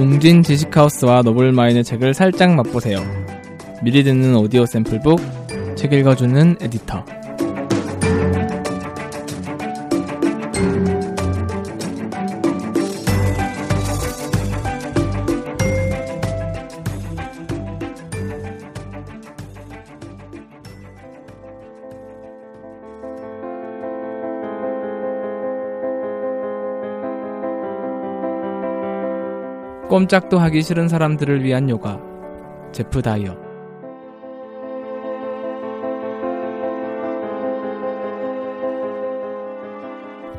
웅진 지식하우스와 노블마인의 책을 살짝 맛보세요. 미리 듣는 오디오 샘플북, 책 읽어주는 에디터. 꼼짝도 하기 싫은 사람들을 위한 요가. 제프 다이어.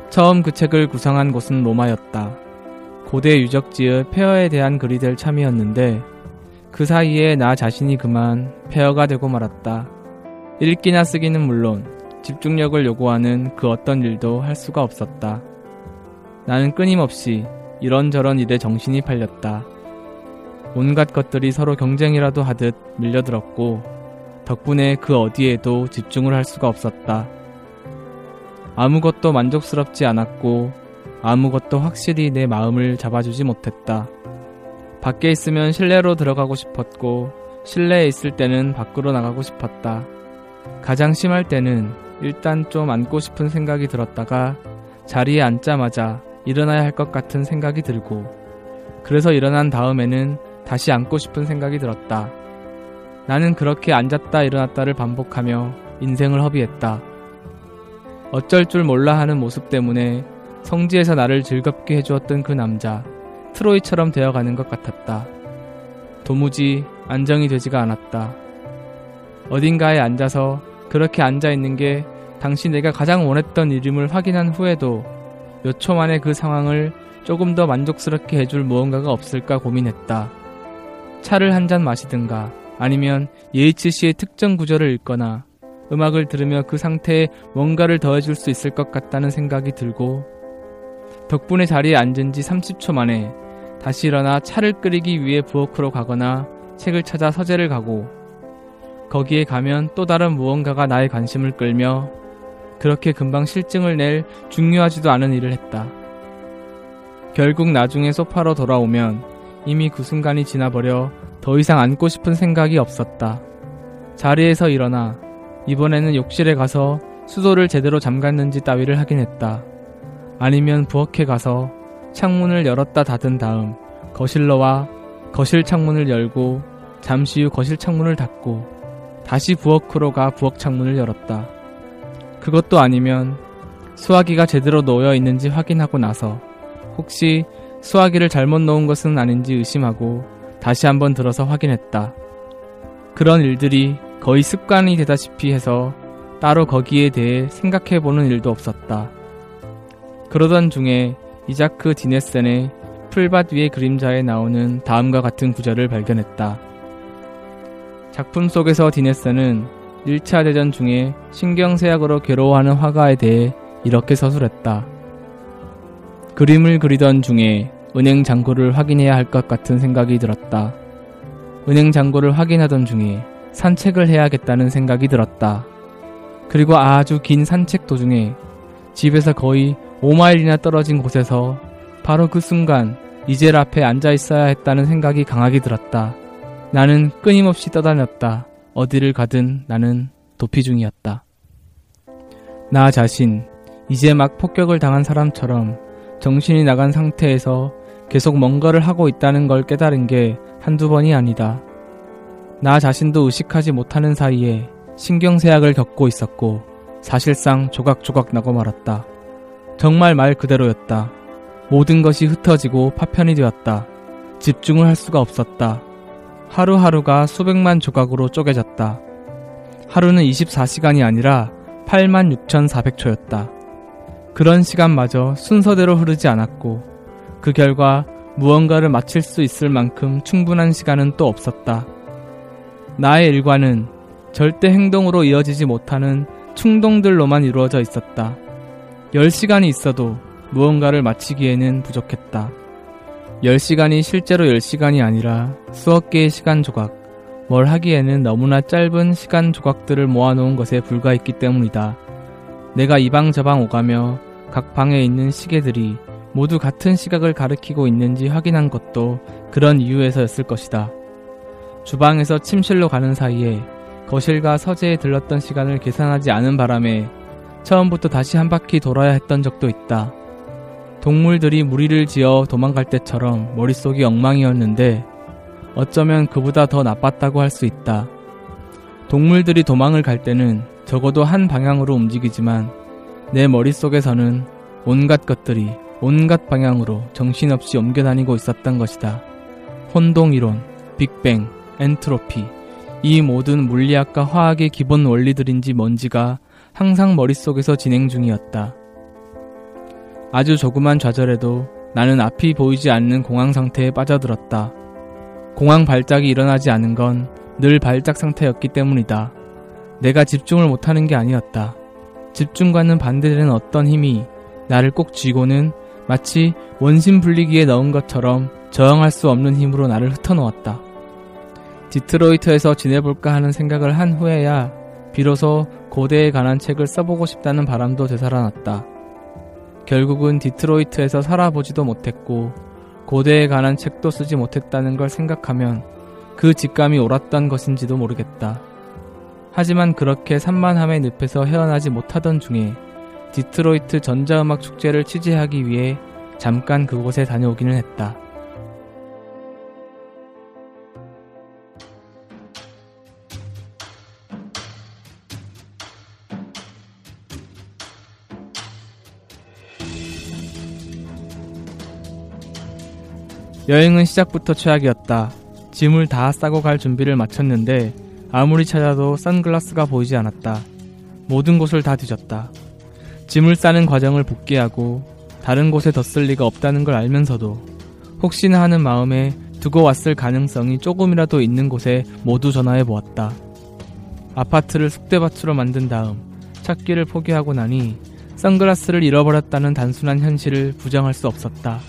처음 그 책을 구성한 곳은 로마였다. 고대 유적지의 폐허에 대한 글이 될 참이었는데 그 사이에 나 자신이 그만 폐허가 되고 말았다. 읽기나 쓰기는 물론 집중력을 요구하는 그 어떤 일도 할 수가 없었다. 나는 끊임없이 이런저런 일에 정신이 팔렸다. 온갖 것들이 서로 경쟁이라도 하듯 밀려들었고 덕분에 그 어디에도 집중을 할 수가 없었다. 아무것도 만족스럽지 않았고 아무것도 확실히 내 마음을 잡아주지 못했다. 밖에 있으면 실내로 들어가고 싶었고 실내에 있을 때는 밖으로 나가고 싶었다. 가장 심할 때는 일단 좀 앉고 싶은 생각이 들었다가 자리에 앉자마자 일어나야 할 것 같은 생각이 들고 그래서 일어난 다음에는 다시 앉고 싶은 생각이 들었다. 나는 그렇게 앉았다 일어났다를 반복하며 인생을 허비했다. 어쩔 줄 몰라 하는 모습 때문에 성지에서 나를 즐겁게 해주었던 그 남자, 트로이처럼 되어가는 것 같았다. 도무지 안정이 되지가 않았다. 어딘가에 앉아서 그렇게 앉아있는 게 당시 내가 가장 원했던 이름을 확인한 후에도 몇 초 만에 그 상황을 조금 더 만족스럽게 해줄 무언가가 없을까 고민했다. 차를 한 잔 마시든가 아니면 예이츠 씨의 특정 구절을 읽거나 음악을 들으며 그 상태에 뭔가를 더해줄 수 있을 것 같다는 생각이 들고 덕분에 자리에 앉은 지 30초 만에 다시 일어나 차를 끓이기 위해 부엌으로 가거나 책을 찾아 서재를 가고 거기에 가면 또 다른 무언가가 나의 관심을 끌며 그렇게 금방 실증을 낼 중요하지도 않은 일을 했다. 결국 나중에 소파로 돌아오면 이미 그 순간이 지나버려 더 이상 앉고 싶은 생각이 없었다. 자리에서 일어나 이번에는 욕실에 가서 수도를 제대로 잠갔는지 따위를 확인했다. 아니면 부엌에 가서 창문을 열었다 닫은 다음 거실로 와 거실 창문을 열고 잠시 후 거실 창문을 닫고 다시 부엌으로 가 부엌 창문을 열었다. 그것도 아니면 수화기가 제대로 놓여 있는지 확인하고 나서 혹시 수화기를 잘못 놓은 것은 아닌지 의심하고 다시 한번 들어서 확인했다. 그런 일들이 거의 습관이 되다시피 해서 따로 거기에 대해 생각해 보는 일도 없었다. 그러던 중에 이자크 디네센의 풀밭 위의 그림자에 나오는 다음과 같은 구절을 발견했다. 작품 속에서 디네센은 1차 대전 중에 신경쇠약으로 괴로워하는 화가에 대해 이렇게 서술했다. 그림을 그리던 중에 은행 잔고를 확인해야 할 것 같은 생각이 들었다. 은행 잔고를 확인하던 중에 산책을 해야겠다는 생각이 들었다. 그리고 아주 긴 산책 도중에 집에서 거의 5마일이나 떨어진 곳에서 바로 그 순간 이젤 앞에 앉아 있어야 했다는 생각이 강하게 들었다. 나는 끊임없이 떠다녔다. 어디를 가든 나는 도피 중이었다. 나 자신, 이제 막 폭격을 당한 사람처럼 정신이 나간 상태에서 계속 뭔가를 하고 있다는 걸 깨달은 게 한두 번이 아니다. 나 자신도 의식하지 못하는 사이에 신경쇠약을 겪고 있었고 사실상 조각조각 나고 말았다. 정말 말 그대로였다. 모든 것이 흩어지고 파편이 되었다. 집중을 할 수가 없었다. 하루하루가 수백만 조각으로 쪼개졌다. 하루는 24시간이 아니라 86,400초였다. 그런 시간마저 순서대로 흐르지 않았고 그 결과 무언가를 마칠 수 있을 만큼 충분한 시간은 또 없었다. 나의 일과는 절대 행동으로 이어지지 못하는 충동들로만 이루어져 있었다. 10시간이 있어도 무언가를 마치기에는 부족했다. 10시간이 실제로 10시간이 아니라 수억 개의 시간 조각, 뭘 하기에는 너무나 짧은 시간 조각들을 모아놓은 것에 불과했기 때문이다. 내가 이방저방 오가며 각 방에 있는 시계들이 모두 같은 시각을 가리키고 있는지 확인한 것도 그런 이유에서였을 것이다. 주방에서 침실로 가는 사이에 거실과 서재에 들렀던 시간을 계산하지 않은 바람에 처음부터 다시 한 바퀴 돌아야 했던 적도 있다. 동물들이 무리를 지어 도망갈 때처럼 머릿속이 엉망이었는데 어쩌면 그보다 더 나빴다고 할 수 있다. 동물들이 도망을 갈 때는 적어도 한 방향으로 움직이지만 내 머릿속에서는 온갖 것들이 온갖 방향으로 정신없이 옮겨다니고 있었던 것이다. 혼동이론, 빅뱅, 엔트로피, 이 모든 물리학과 화학의 기본 원리들인지 뭔지가 항상 머릿속에서 진행 중이었다. 아주 조그만 좌절에도 나는 앞이 보이지 않는 공황 상태에 빠져들었다. 공황 발작이 일어나지 않은 건 늘 발작 상태였기 때문이다. 내가 집중을 못하는 게 아니었다. 집중과는 반대되는 어떤 힘이 나를 꼭 쥐고는 마치 원심 분리기에 넣은 것처럼 저항할 수 없는 힘으로 나를 흩어놓았다. 디트로이트에서 지내볼까 하는 생각을 한 후에야 비로소 고대에 관한 책을 써보고 싶다는 바람도 되살아났다. 결국은 디트로이트에서 살아보지도 못했고 고대에 관한 책도 쓰지 못했다는 걸 생각하면 그 직감이 옳았던 것인지도 모르겠다. 하지만 그렇게 산만함의 늪에서 헤어나지 못하던 중에 디트로이트 전자음악 축제를 취재하기 위해 잠깐 그곳에 다녀오기는 했다. 여행은 시작부터 최악이었다. 짐을 다 싸고 갈 준비를 마쳤는데 아무리 찾아도 선글라스가 보이지 않았다. 모든 곳을 다 뒤졌다. 짐을 싸는 과정을 복귀하고 다른 곳에 더쓸 리가 없다는 걸 알면서도 혹시나 하는 마음에 두고 왔을 가능성이 조금이라도 있는 곳에 모두 전화해 보았다. 아파트를 숙대밭으로 만든 다음 찾기를 포기하고 나니 선글라스를 잃어버렸다는 단순한 현실을 부정할 수 없었다.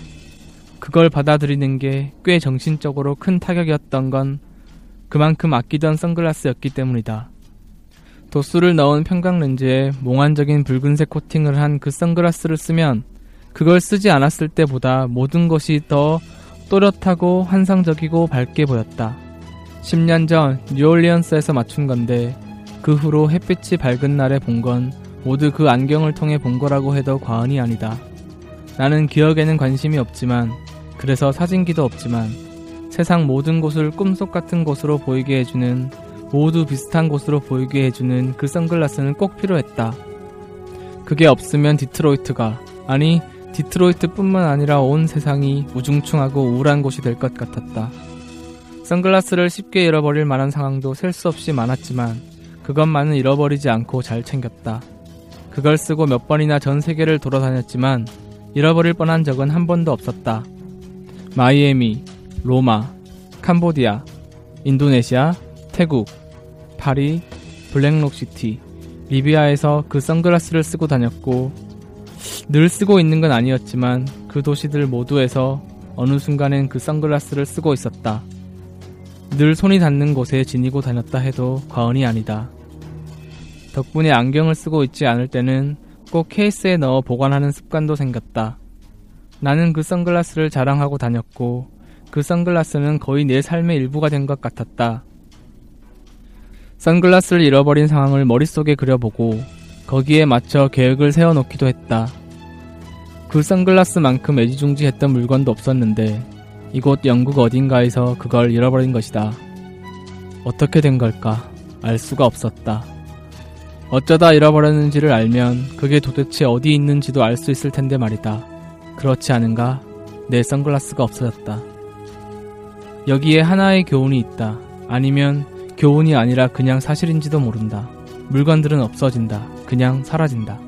그걸 받아들이는 게 꽤 정신적으로 큰 타격이었던 건 그만큼 아끼던 선글라스였기 때문이다. 도수를 넣은 평강 렌즈에 몽환적인 붉은색 코팅을 한 그 선글라스를 쓰면 그걸 쓰지 않았을 때보다 모든 것이 더 또렷하고 환상적이고 밝게 보였다. 10년 전 뉴올리언스에서 맞춘 건데 그 후로 햇빛이 밝은 날에 본 건 모두 그 안경을 통해 본 거라고 해도 과언이 아니다. 나는 기억에는 관심이 없지만 그래서 사진기도 없지만 세상 모든 곳을 꿈속 같은 곳으로 보이게 해주는 모두 비슷한 곳으로 보이게 해주는 그 선글라스는 꼭 필요했다. 그게 없으면 디트로이트가 아니 디트로이트뿐만 아니라 온 세상이 우중충하고 우울한 곳이 될 것 같았다. 선글라스를 쉽게 잃어버릴 만한 상황도 셀 수 없이 많았지만 그것만은 잃어버리지 않고 잘 챙겼다. 그걸 쓰고 몇 번이나 전 세계를 돌아다녔지만 잃어버릴 뻔한 적은 한 번도 없었다. 마이애미, 로마, 캄보디아, 인도네시아, 태국, 파리, 블랙록시티, 리비아에서 그 선글라스를 쓰고 다녔고 늘 쓰고 있는 건 아니었지만 그 도시들 모두에서 어느 순간엔 그 선글라스를 쓰고 있었다. 늘 손이 닿는 곳에 지니고 다녔다 해도 과언이 아니다. 덕분에 안경을 쓰고 있지 않을 때는 꼭 케이스에 넣어 보관하는 습관도 생겼다. 나는 그 선글라스를 자랑하고 다녔고 그 선글라스는 거의 내 삶의 일부가 된 것 같았다. 선글라스를 잃어버린 상황을 머릿속에 그려보고 거기에 맞춰 계획을 세워놓기도 했다. 그 선글라스만큼 애지중지했던 물건도 없었는데 이곳 영국 어딘가에서 그걸 잃어버린 것이다. 어떻게 된 걸까? 알 수가 없었다. 어쩌다 잃어버렸는지를 알면 그게 도대체 어디 있는지도 알 수 있을 텐데 말이다. 그렇지 않은가? 내 선글라스가 없어졌다. 여기에 하나의 교훈이 있다. 아니면 교훈이 아니라 그냥 사실인지도 모른다. 물건들은 없어진다. 그냥 사라진다.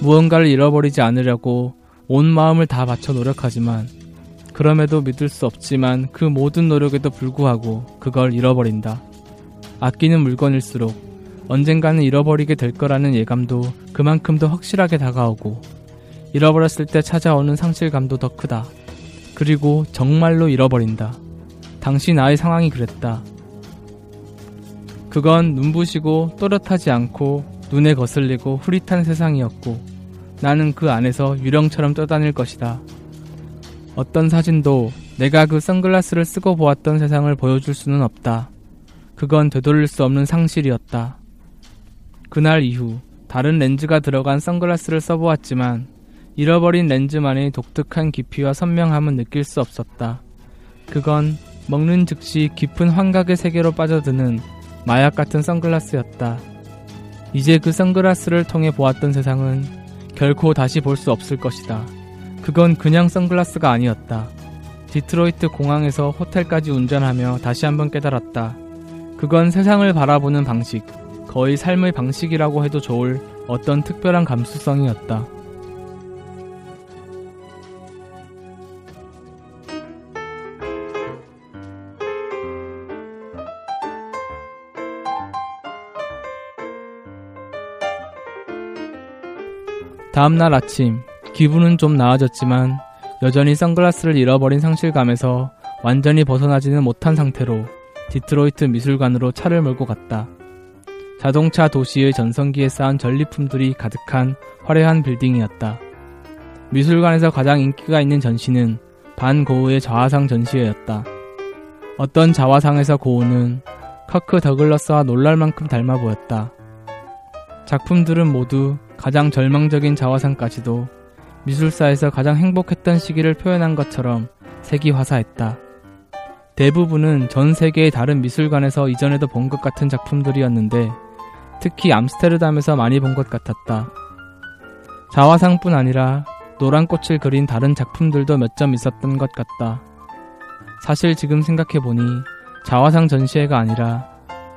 무언가를 잃어버리지 않으려고 온 마음을 다 바쳐 노력하지만 그럼에도 믿을 수 없지만 그 모든 노력에도 불구하고 그걸 잃어버린다. 아끼는 물건일수록 언젠가는 잃어버리게 될 거라는 예감도 그만큼 더 확실하게 다가오고 잃어버렸을 때 찾아오는 상실감도 더 크다. 그리고 정말로 잃어버린다. 당시 나의 상황이 그랬다. 그건 눈부시고 또렷하지 않고 눈에 거슬리고 흐릿한 세상이었고 나는 그 안에서 유령처럼 떠다닐 것이다. 어떤 사진도 내가 그 선글라스를 쓰고 보았던 세상을 보여줄 수는 없다. 그건 되돌릴 수 없는 상실이었다. 그날 이후 다른 렌즈가 들어간 선글라스를 써보았지만 잃어버린 렌즈만의 독특한 깊이와 선명함은 느낄 수 없었다. 그건 먹는 즉시 깊은 환각의 세계로 빠져드는 마약 같은 선글라스였다. 이제 그 선글라스를 통해 보았던 세상은 결코 다시 볼 수 없을 것이다. 그건 그냥 선글라스가 아니었다. 디트로이트 공항에서 호텔까지 운전하며 다시 한번 깨달았다. 그건 세상을 바라보는 방식, 거의 삶의 방식이라고 해도 좋을 어떤 특별한 감수성이었다. 다음날 아침, 기분은 좀 나아졌지만 여전히 선글라스를 잃어버린 상실감에서 완전히 벗어나지는 못한 상태로 디트로이트 미술관으로 차를 몰고 갔다. 자동차 도시의 전성기에 쌓은 전리품들이 가득한 화려한 빌딩이었다. 미술관에서 가장 인기가 있는 전시는 반 고흐의 자화상 전시회였다. 어떤 자화상에서 고흐는 커크 더글러스와 놀랄 만큼 닮아 보였다. 작품들은 모두 가장 절망적인 자화상까지도 미술사에서 가장 행복했던 시기를 표현한 것처럼 색이 화사했다. 대부분은 전 세계의 다른 미술관에서 이전에도 본 것 같은 작품들이었는데 특히 암스테르담에서 많이 본 것 같았다. 자화상뿐 아니라 노란 꽃을 그린 다른 작품들도 몇 점 있었던 것 같다. 사실 지금 생각해보니 자화상 전시회가 아니라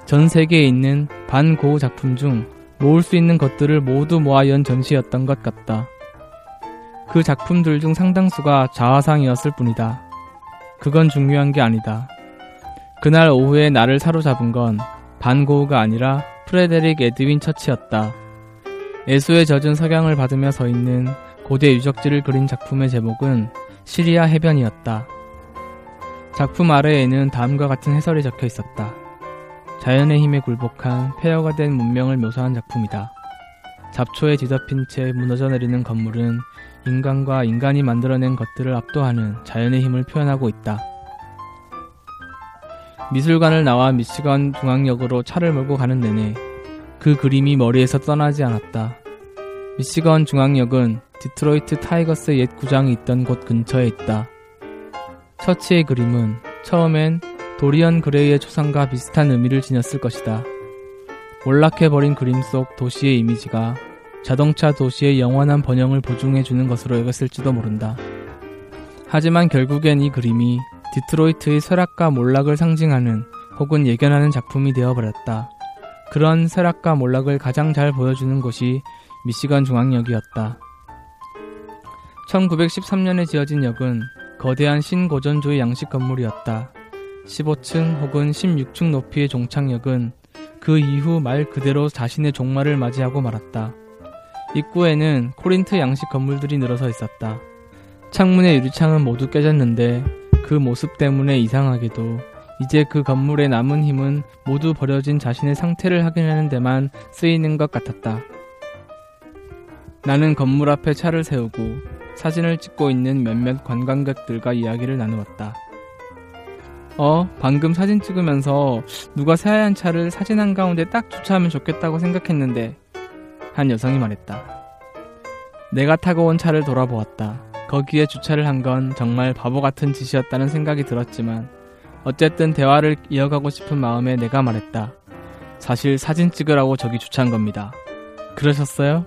전 세계에 있는 반고흐 작품 중 모을 수 있는 것들을 모두 모아 연 전시였던 것 같다. 그 작품들 중 상당수가 자화상이었을 뿐이다. 그건 중요한 게 아니다. 그날 오후에 나를 사로잡은 건 반고흐가 아니라 프레데릭 에드윈 처치였다. 애수에 젖은 석양을 받으며 서 있는 고대 유적지를 그린 작품의 제목은 시리아 해변이었다. 작품 아래에는 다음과 같은 해설이 적혀 있었다. 자연의 힘에 굴복한 폐허가 된 문명을 묘사한 작품이다. 잡초에 뒤덮인 채 무너져 내리는 건물은 인간과 인간이 만들어낸 것들을 압도하는 자연의 힘을 표현하고 있다. 미술관을 나와 미시건 중앙역으로 차를 몰고 가는 내내 그 그림이 머리에서 떠나지 않았다. 미시건 중앙역은 디트로이트 타이거스 옛 구장이 있던 곳 근처에 있다. 처치의 그림은 처음엔 도리언 그레이의 초상과 비슷한 의미를 지녔을 것이다. 몰락해버린 그림 속 도시의 이미지가 자동차 도시의 영원한 번영을 보증해주는 것으로 여겼을지도 모른다. 하지만 결국엔 이 그림이 디트로이트의 쇠락과 몰락을 상징하는 혹은 예견하는 작품이 되어버렸다. 그런 쇠락과 몰락을 가장 잘 보여주는 곳이 미시건 중앙역이었다. 1913년에 지어진 역은 거대한 신고전주의 양식 건물이었다. 15층 혹은 16층 높이의 종착역은 그 이후 말 그대로 자신의 종말을 맞이하고 말았다. 입구에는 코린트 양식 건물들이 늘어서 있었다. 창문의 유리창은 모두 깨졌는데 그 모습 때문에 이상하게도 이제 그 건물의 남은 힘은 모두 버려진 자신의 상태를 확인하는 데만 쓰이는 것 같았다. 나는 건물 앞에 차를 세우고 사진을 찍고 있는 몇몇 관광객들과 이야기를 나누었다. 어, 방금 사진 찍으면서 누가 새하얀 차를 사진 한가운데 딱 주차하면 좋겠다고 생각했는데, 한 여성이 말했다. 내가 타고 온 차를 돌아보았다. 거기에 주차를 한 건 정말 바보 같은 짓이었다는 생각이 들었지만, 어쨌든 대화를 이어가고 싶은 마음에 내가 말했다. 사실 사진 찍으라고 저기 주차한 겁니다. 그러셨어요?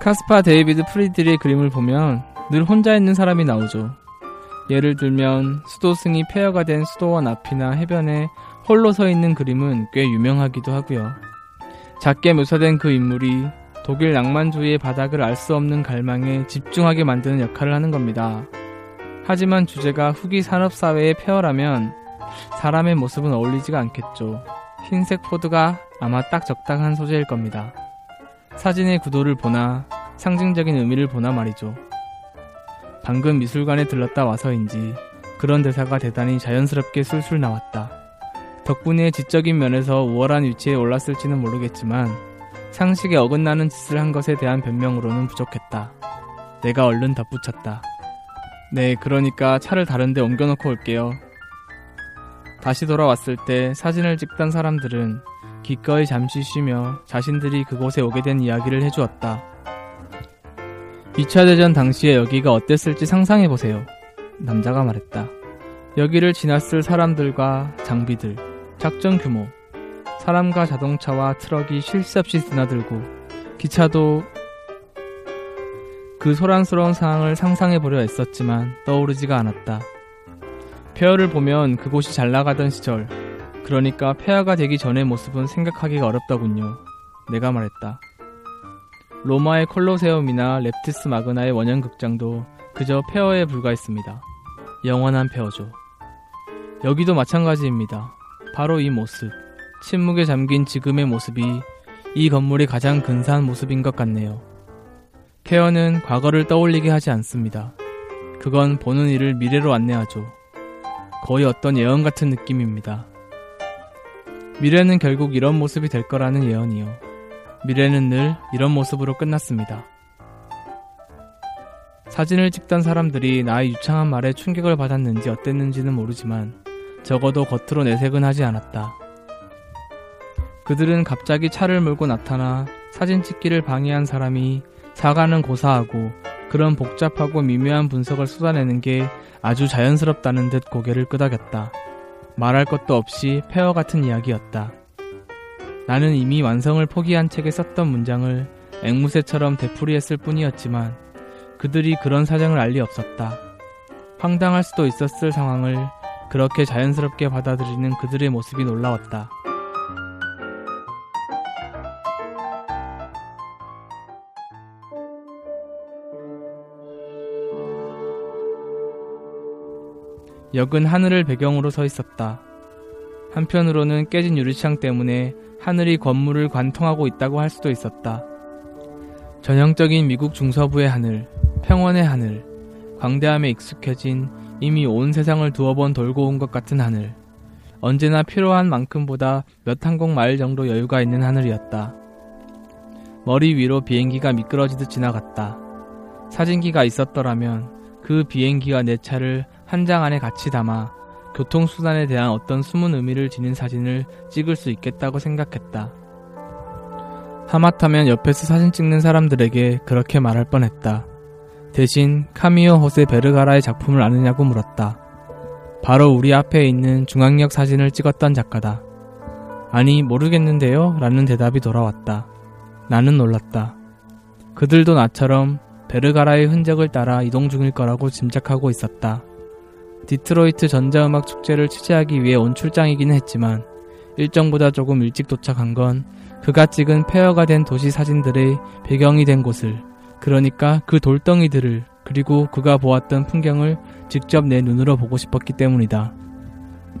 카스파 데이비드 프리드리히의 그림을 보면 늘 혼자 있는 사람이 나오죠. 예를 들면 수도승이 폐허가 된 수도원 앞이나 해변에 홀로 서 있는 그림은 꽤 유명하기도 하고요. 작게 묘사된 그 인물이 독일 낭만주의의 바닥을 알 수 없는 갈망에 집중하게 만드는 역할을 하는 겁니다. 하지만 주제가 후기 산업사회의 폐허라면 사람의 모습은 어울리지가 않겠죠. 흰색 포드가 아마 딱 적당한 소재일 겁니다. 사진의 구도를 보나 상징적인 의미를 보나 말이죠. 방금 미술관에 들렀다 와서인지 그런 대사가 대단히 자연스럽게 술술 나왔다. 덕분에 지적인 면에서 우월한 위치에 올랐을지는 모르겠지만 상식에 어긋나는 짓을 한 것에 대한 변명으로는 부족했다. 내가 얼른 덧붙였다. 네, 그러니까 차를 다른데 옮겨놓고 올게요. 다시 돌아왔을 때 사진을 찍던 사람들은 기꺼이 잠시 쉬며 자신들이 그곳에 오게 된 이야기를 해주었다. 2차 대전 당시에 여기가 어땠을지 상상해보세요. 남자가 말했다. 여기를 지났을 사람들과 장비들, 작전 규모, 사람과 자동차와 트럭이 쉴 새 없이 드나들고, 기차도 그 소란스러운 상황을 상상해보려 애썼지만 떠오르지가 않았다. 폐허를 보면 그곳이 잘 나가던 시절, 그러니까 폐허가 되기 전의 모습은 생각하기가 어렵더군요. 내가 말했다. 로마의 콜로세움이나 렙티스 마그나의 원형극장도 그저 폐허에 불과했습니다. 영원한 폐허죠. 여기도 마찬가지입니다. 바로 이 모습. 침묵에 잠긴 지금의 모습이 이 건물이 가장 근사한 모습인 것 같네요. 폐허는 과거를 떠올리게 하지 않습니다. 그건 보는 이를 미래로 안내하죠. 거의 어떤 예언 같은 느낌입니다. 미래는 결국 이런 모습이 될 거라는 예언이요. 미래는 늘 이런 모습으로 끝났습니다. 사진을 찍던 사람들이 나의 유창한 말에 충격을 받았는지 어땠는지는 모르지만 적어도 겉으로 내색은 하지 않았다. 그들은 갑자기 차를 몰고 나타나 사진 찍기를 방해한 사람이 사과는 고사하고 그런 복잡하고 미묘한 분석을 쏟아내는 게 아주 자연스럽다는 듯 고개를 끄덕였다. 말할 것도 없이 폐허 같은 이야기였다. 나는 이미 완성을 포기한 책에 썼던 문장을 앵무새처럼 되풀이했을 뿐이었지만 그들이 그런 사정을 알 리 없었다. 황당할 수도 있었을 상황을 그렇게 자연스럽게 받아들이는 그들의 모습이 놀라웠다. 역은 하늘을 배경으로 서 있었다. 한편으로는 깨진 유리창 때문에 하늘이 건물을 관통하고 있다고 할 수도 있었다. 전형적인 미국 중서부의 하늘, 평원의 하늘, 광대함에 익숙해진 이미 온 세상을 두어 번 돌고 온 것 같은 하늘. 언제나 필요한 만큼보다 몇 항공 마일 정도 여유가 있는 하늘이었다. 머리 위로 비행기가 미끄러지듯 지나갔다. 사진기가 있었더라면 그 비행기와 내 차를 한 장 안에 같이 담아 교통수단에 대한 어떤 숨은 의미를 지닌 사진을 찍을 수 있겠다고 생각했다. 하마터면 옆에서 사진 찍는 사람들에게 그렇게 말할 뻔했다. 대신 카미오 호세 베르가라의 작품을 아느냐고 물었다. 바로 우리 앞에 있는 중앙역 사진을 찍었던 작가다. 아니, 모르겠는데요? 라는 대답이 돌아왔다. 나는 놀랐다. 그들도 나처럼 베르가라의 흔적을 따라 이동 중일 거라고 짐작하고 있었다. 디트로이트 전자음악 축제를 취재하기 위해 온 출장이기는 했지만 일정보다 조금 일찍 도착한 건 그가 찍은 폐허가 된 도시 사진들의 배경이 된 곳을 그러니까 그 돌덩이들을 그리고 그가 보았던 풍경을 직접 내 눈으로 보고 싶었기 때문이다.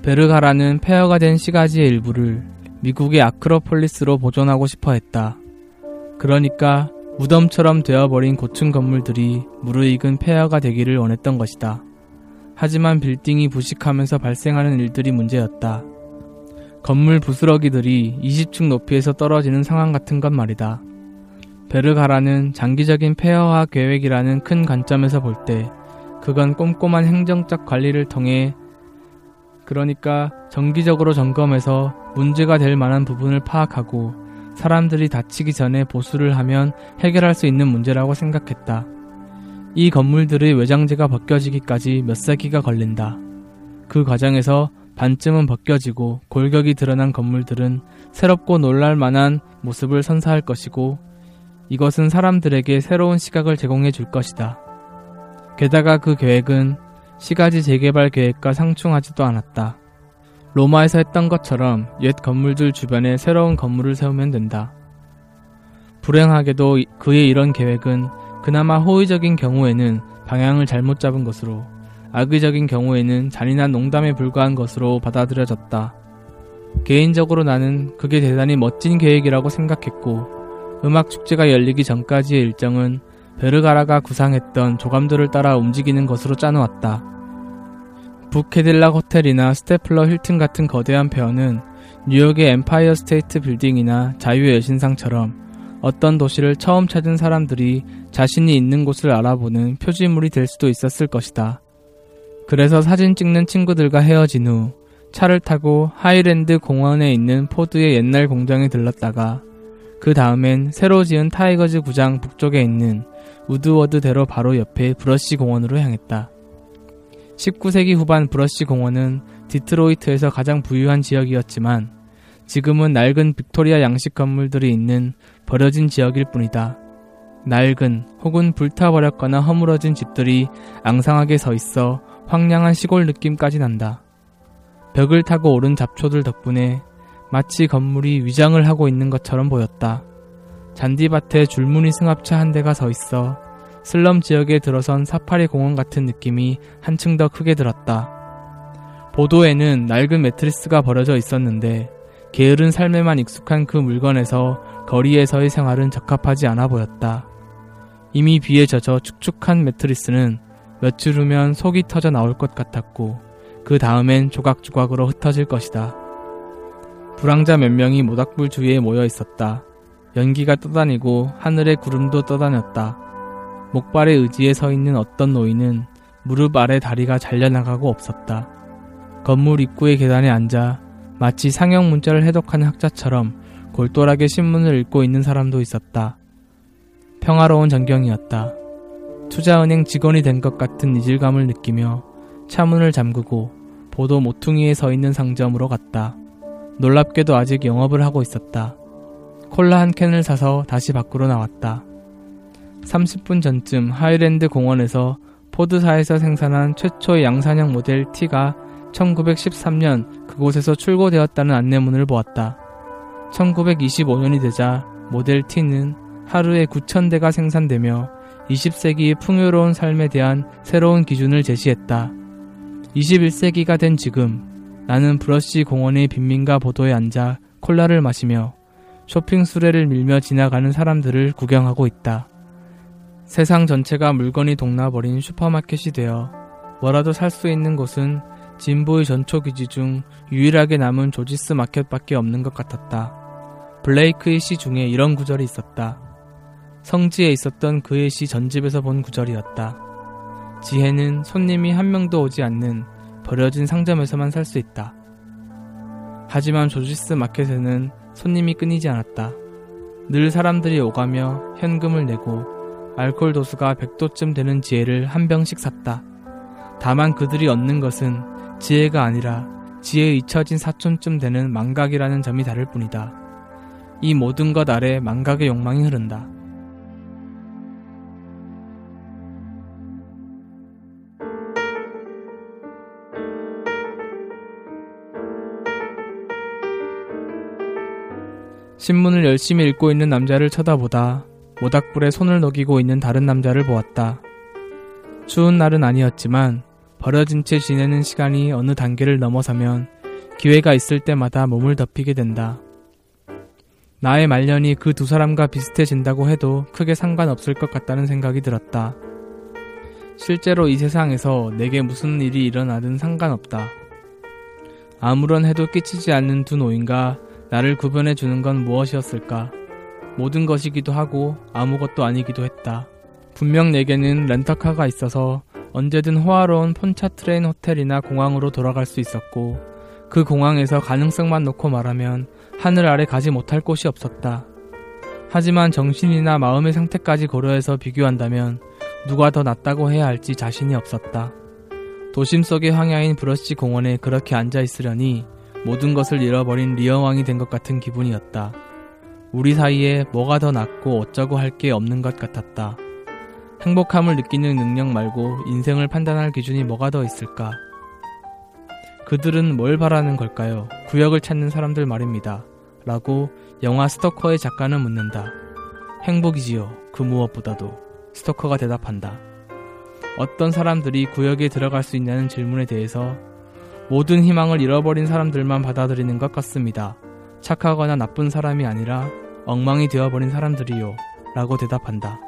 베르가라는 폐허가 된 시가지의 일부를 미국의 아크로폴리스로 보존하고 싶어 했다. 그러니까 무덤처럼 되어버린 고층 건물들이 무르익은 폐허가 되기를 원했던 것이다. 하지만 빌딩이 부식하면서 발생하는 일들이 문제였다. 건물 부스러기들이 20층 높이에서 떨어지는 상황 같은 것 말이다. 베르가라는 장기적인 폐허화 계획이라는 큰 관점에서 볼 때 그건 꼼꼼한 행정적 관리를 통해 그러니까 정기적으로 점검해서 문제가 될 만한 부분을 파악하고 사람들이 다치기 전에 보수를 하면 해결할 수 있는 문제라고 생각했다. 이 건물들의 외장재가 벗겨지기까지 몇 세기가 걸린다. 그 과정에서 반쯤은 벗겨지고 골격이 드러난 건물들은 새롭고 놀랄 만한 모습을 선사할 것이고 이것은 사람들에게 새로운 시각을 제공해 줄 것이다. 게다가 그 계획은 시가지 재개발 계획과 상충하지도 않았다. 로마에서 했던 것처럼 옛 건물들 주변에 새로운 건물을 세우면 된다. 불행하게도 그의 이런 계획은 그나마 호의적인 경우에는 방향을 잘못 잡은 것으로 악의적인 경우에는 잔인한 농담에 불과한 것으로 받아들여졌다. 개인적으로 나는 그게 대단히 멋진 계획이라고 생각했고 음악 축제가 열리기 전까지의 일정은 베르가라가 구상했던 조감들을 따라 움직이는 것으로 짜놓았다. 북캐딜락 호텔이나 스테플러 힐튼 같은 거대한 폐허는 뉴욕의 엠파이어 스테이트 빌딩이나 자유의 여신상처럼 어떤 도시를 처음 찾은 사람들이 자신이 있는 곳을 알아보는 표지물이 될 수도 있었을 것이다. 그래서 사진 찍는 친구들과 헤어진 후 차를 타고 하이랜드 공원에 있는 포드의 옛날 공장에 들렀다가 그 다음엔 새로 지은 타이거즈 구장 북쪽에 있는 우드워드대로 바로 옆에 브러쉬 공원으로 향했다. 19세기 후반 브러쉬 공원은 디트로이트에서 가장 부유한 지역이었지만 지금은 낡은 빅토리아 양식 건물들이 있는 버려진 지역일 뿐이다. 낡은 혹은 불타버렸거나 허물어진 집들이 앙상하게 서 있어 황량한 시골 느낌까지 난다. 벽을 타고 오른 잡초들 덕분에 마치 건물이 위장을 하고 있는 것처럼 보였다. 잔디밭에 줄무늬 승합차 한 대가 서 있어 슬럼 지역에 들어선 사파리 공원 같은 느낌이 한층 더 크게 들었다. 보도에는 낡은 매트리스가 버려져 있었는데 게으른 삶에만 익숙한 그 물건에서 거리에서의 생활은 적합하지 않아 보였다. 이미 비에 젖어 축축한 매트리스는 며칠 후면 속이 터져 나올 것 같았고 그 다음엔 조각조각으로 흩어질 것이다. 불황자 몇 명이 모닥불 주위에 모여 있었다. 연기가 떠다니고 하늘에 구름도 떠다녔다. 목발에 의지에 서 있는 어떤 노인은 무릎 아래 다리가 잘려나가고 없었다. 건물 입구의 계단에 앉아 마치 상형 문자를 해독하는 학자처럼 골똘하게 신문을 읽고 있는 사람도 있었다. 평화로운 전경이었다. 투자은행 직원이 된 것 같은 이질감을 느끼며 차문을 잠그고 보도 모퉁이에 서 있는 상점으로 갔다. 놀랍게도 아직 영업을 하고 있었다. 콜라 한 캔을 사서 다시 밖으로 나왔다. 30분 전쯤 하이랜드 공원에서 포드사에서 생산한 최초의 양산형 모델 T가 1913년 그곳에서 출고되었다는 안내문을 보았다. 1925년이 되자 모델 T는 하루에 9,000대가 생산되며 20세기의 풍요로운 삶에 대한 새로운 기준을 제시했다. 21세기가 된 지금 나는 브러쉬 공원의 빈민가 보도에 앉아 콜라를 마시며 쇼핑 수레를 밀며 지나가는 사람들을 구경하고 있다. 세상 전체가 물건이 동나버린 슈퍼마켓이 되어 뭐라도 살 수 있는 곳은 진보의 전초 기지 중 유일하게 남은 조지스 마켓밖에 없는 것 같았다. 블레이크의 시 중에 이런 구절이 있었다. 성지에 있었던 그의 시 전집에서 본 구절이었다. 지혜는 손님이 한 명도 오지 않는 버려진 상점에서만 살 수 있다. 하지만 조지스 마켓에는 손님이 끊이지 않았다. 늘 사람들이 오가며 현금을 내고 알코올 도수가 100도쯤 되는 지혜를 한 병씩 샀다. 다만 그들이 얻는 것은 지혜가 아니라 지혜에 잊혀진 사촌쯤 되는 망각이라는 점이 다를 뿐이다. 이 모든 것 아래 망각의 욕망이 흐른다. 신문을 열심히 읽고 있는 남자를 쳐다보다 모닥불에 손을 녹이고 있는 다른 남자를 보았다. 추운 날은 아니었지만 버려진 채 지내는 시간이 어느 단계를 넘어서면 기회가 있을 때마다 몸을 덮이게 된다. 나의 말년이 그 두 사람과 비슷해진다고 해도 크게 상관없을 것 같다는 생각이 들었다. 실제로 이 세상에서 내게 무슨 일이 일어나든 상관없다. 아무런 해도 끼치지 않는 두 노인과 나를 구분해 주는 건 무엇이었을까? 모든 것이기도 하고 아무것도 아니기도 했다. 분명 내게는 렌터카가 있어서 언제든 호화로운 폰차트레인 호텔이나 공항으로 돌아갈 수 있었고 그 공항에서 가능성만 놓고 말하면 하늘 아래 가지 못할 곳이 없었다. 하지만 정신이나 마음의 상태까지 고려해서 비교한다면 누가 더 낫다고 해야 할지 자신이 없었다. 도심 속의 황야인 브러쉬 공원에 그렇게 앉아 있으려니 모든 것을 잃어버린 리어왕이 된 것 같은 기분이었다. 우리 사이에 뭐가 더 낫고 어쩌고 할 게 없는 것 같았다. 행복함을 느끼는 능력 말고 인생을 판단할 기준이 뭐가 더 있을까? 그들은 뭘 바라는 걸까요? 구역을 찾는 사람들 말입니다. 라고 영화 스토커의 작가는 묻는다. 행복이지요. 그 무엇보다도. 스토커가 대답한다. 어떤 사람들이 구역에 들어갈 수 있냐는 질문에 대해서 모든 희망을 잃어버린 사람들만 받아들이는 것 같습니다. 착하거나 나쁜 사람이 아니라 엉망이 되어버린 사람들이요. 라고 대답한다.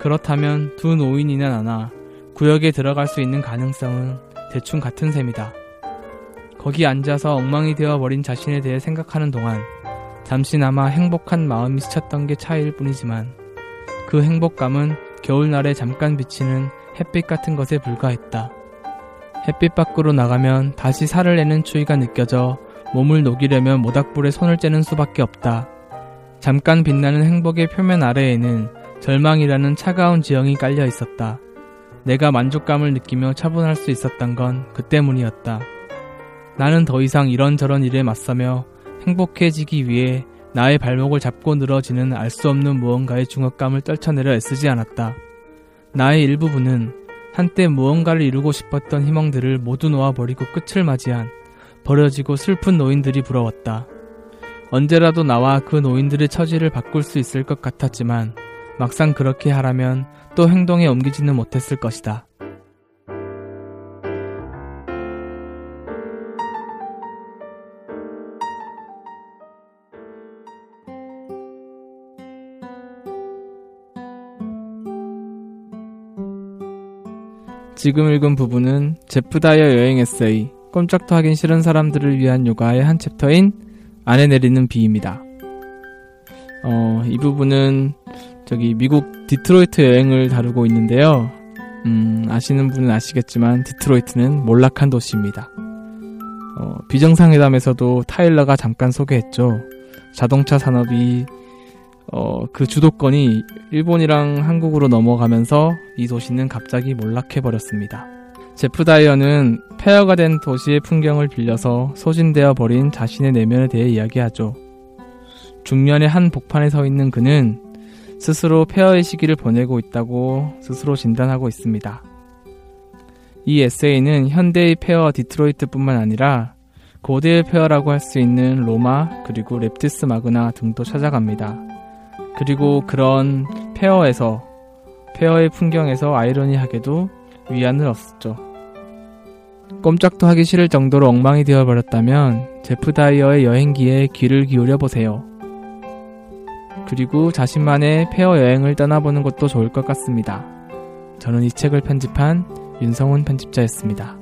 그렇다면 두 노인이나 나나 구역에 들어갈 수 있는 가능성은 대충 같은 셈이다. 거기 앉아서 엉망이 되어버린 자신에 대해 생각하는 동안 잠시나마 행복한 마음이 스쳤던 게 차이일 뿐이지만 그 행복감은 겨울날에 잠깐 비치는 햇빛 같은 것에 불과했다. 햇빛 밖으로 나가면 다시 살을 내는 추위가 느껴져 몸을 녹이려면 모닥불에 손을 째는 수밖에 없다. 잠깐 빛나는 행복의 표면 아래에는 절망이라는 차가운 지형이 깔려 있었다. 내가 만족감을 느끼며 차분할 수 있었던 건 그 때문이었다. 나는 더 이상 이런저런 일에 맞서며 행복해지기 위해 나의 발목을 잡고 늘어지는 알 수 없는 무언가의 중압감을 떨쳐내려 애쓰지 않았다. 나의 일부분은 한때 무언가를 이루고 싶었던 희망들을 모두 놓아버리고 끝을 맞이한 버려지고 슬픈 노인들이 부러웠다. 언제라도 나와 그 노인들의 처지를 바꿀 수 있을 것 같았지만 막상 그렇게 하라면 또 행동에 옮기지는 못했을 것이다. 지금 읽은 부분은 제프 다이어 여행 에세이 꼼짝도 하기 싫은 사람들을 위한 요가의 한 챕터인 안에 내리는 비입니다. 어, 이 부분은 저기 미국 디트로이트 여행을 다루고 있는데요. 음, 아시는 분은 아시겠지만 디트로이트는 몰락한 도시입니다. 어, 비정상회담에서도 타일러가 잠깐 소개했죠. 자동차 산업이 어, 그 주도권이 일본이랑 한국으로 넘어가면서 이 도시는 갑자기 몰락해 버렸습니다. 제프 다이어는 폐허가 된 도시의 풍경을 빌려서 소진되어 버린 자신의 내면에 대해 이야기하죠. 중년의 한 복판에 서 있는 그는 스스로 폐허의 시기를 보내고 있다고 스스로 진단하고 있습니다. 이 에세이는 현대의 폐허 디트로이트뿐만 아니라 고대의 폐허라고 할 수 있는 로마 그리고 렙티스 마그나 등도 찾아갑니다. 그리고 그런 폐허에서 폐허의 풍경에서 아이러니하게도 위안을 얻었죠. 꼼짝도 하기 싫을 정도로 엉망이 되어버렸다면 제프 다이어의 여행기에 귀를 기울여 보세요. 그리고 자신만의 폐허 여행을 떠나보는 것도 좋을 것 같습니다. 저는 이 책을 편집한 윤성훈 편집자였습니다.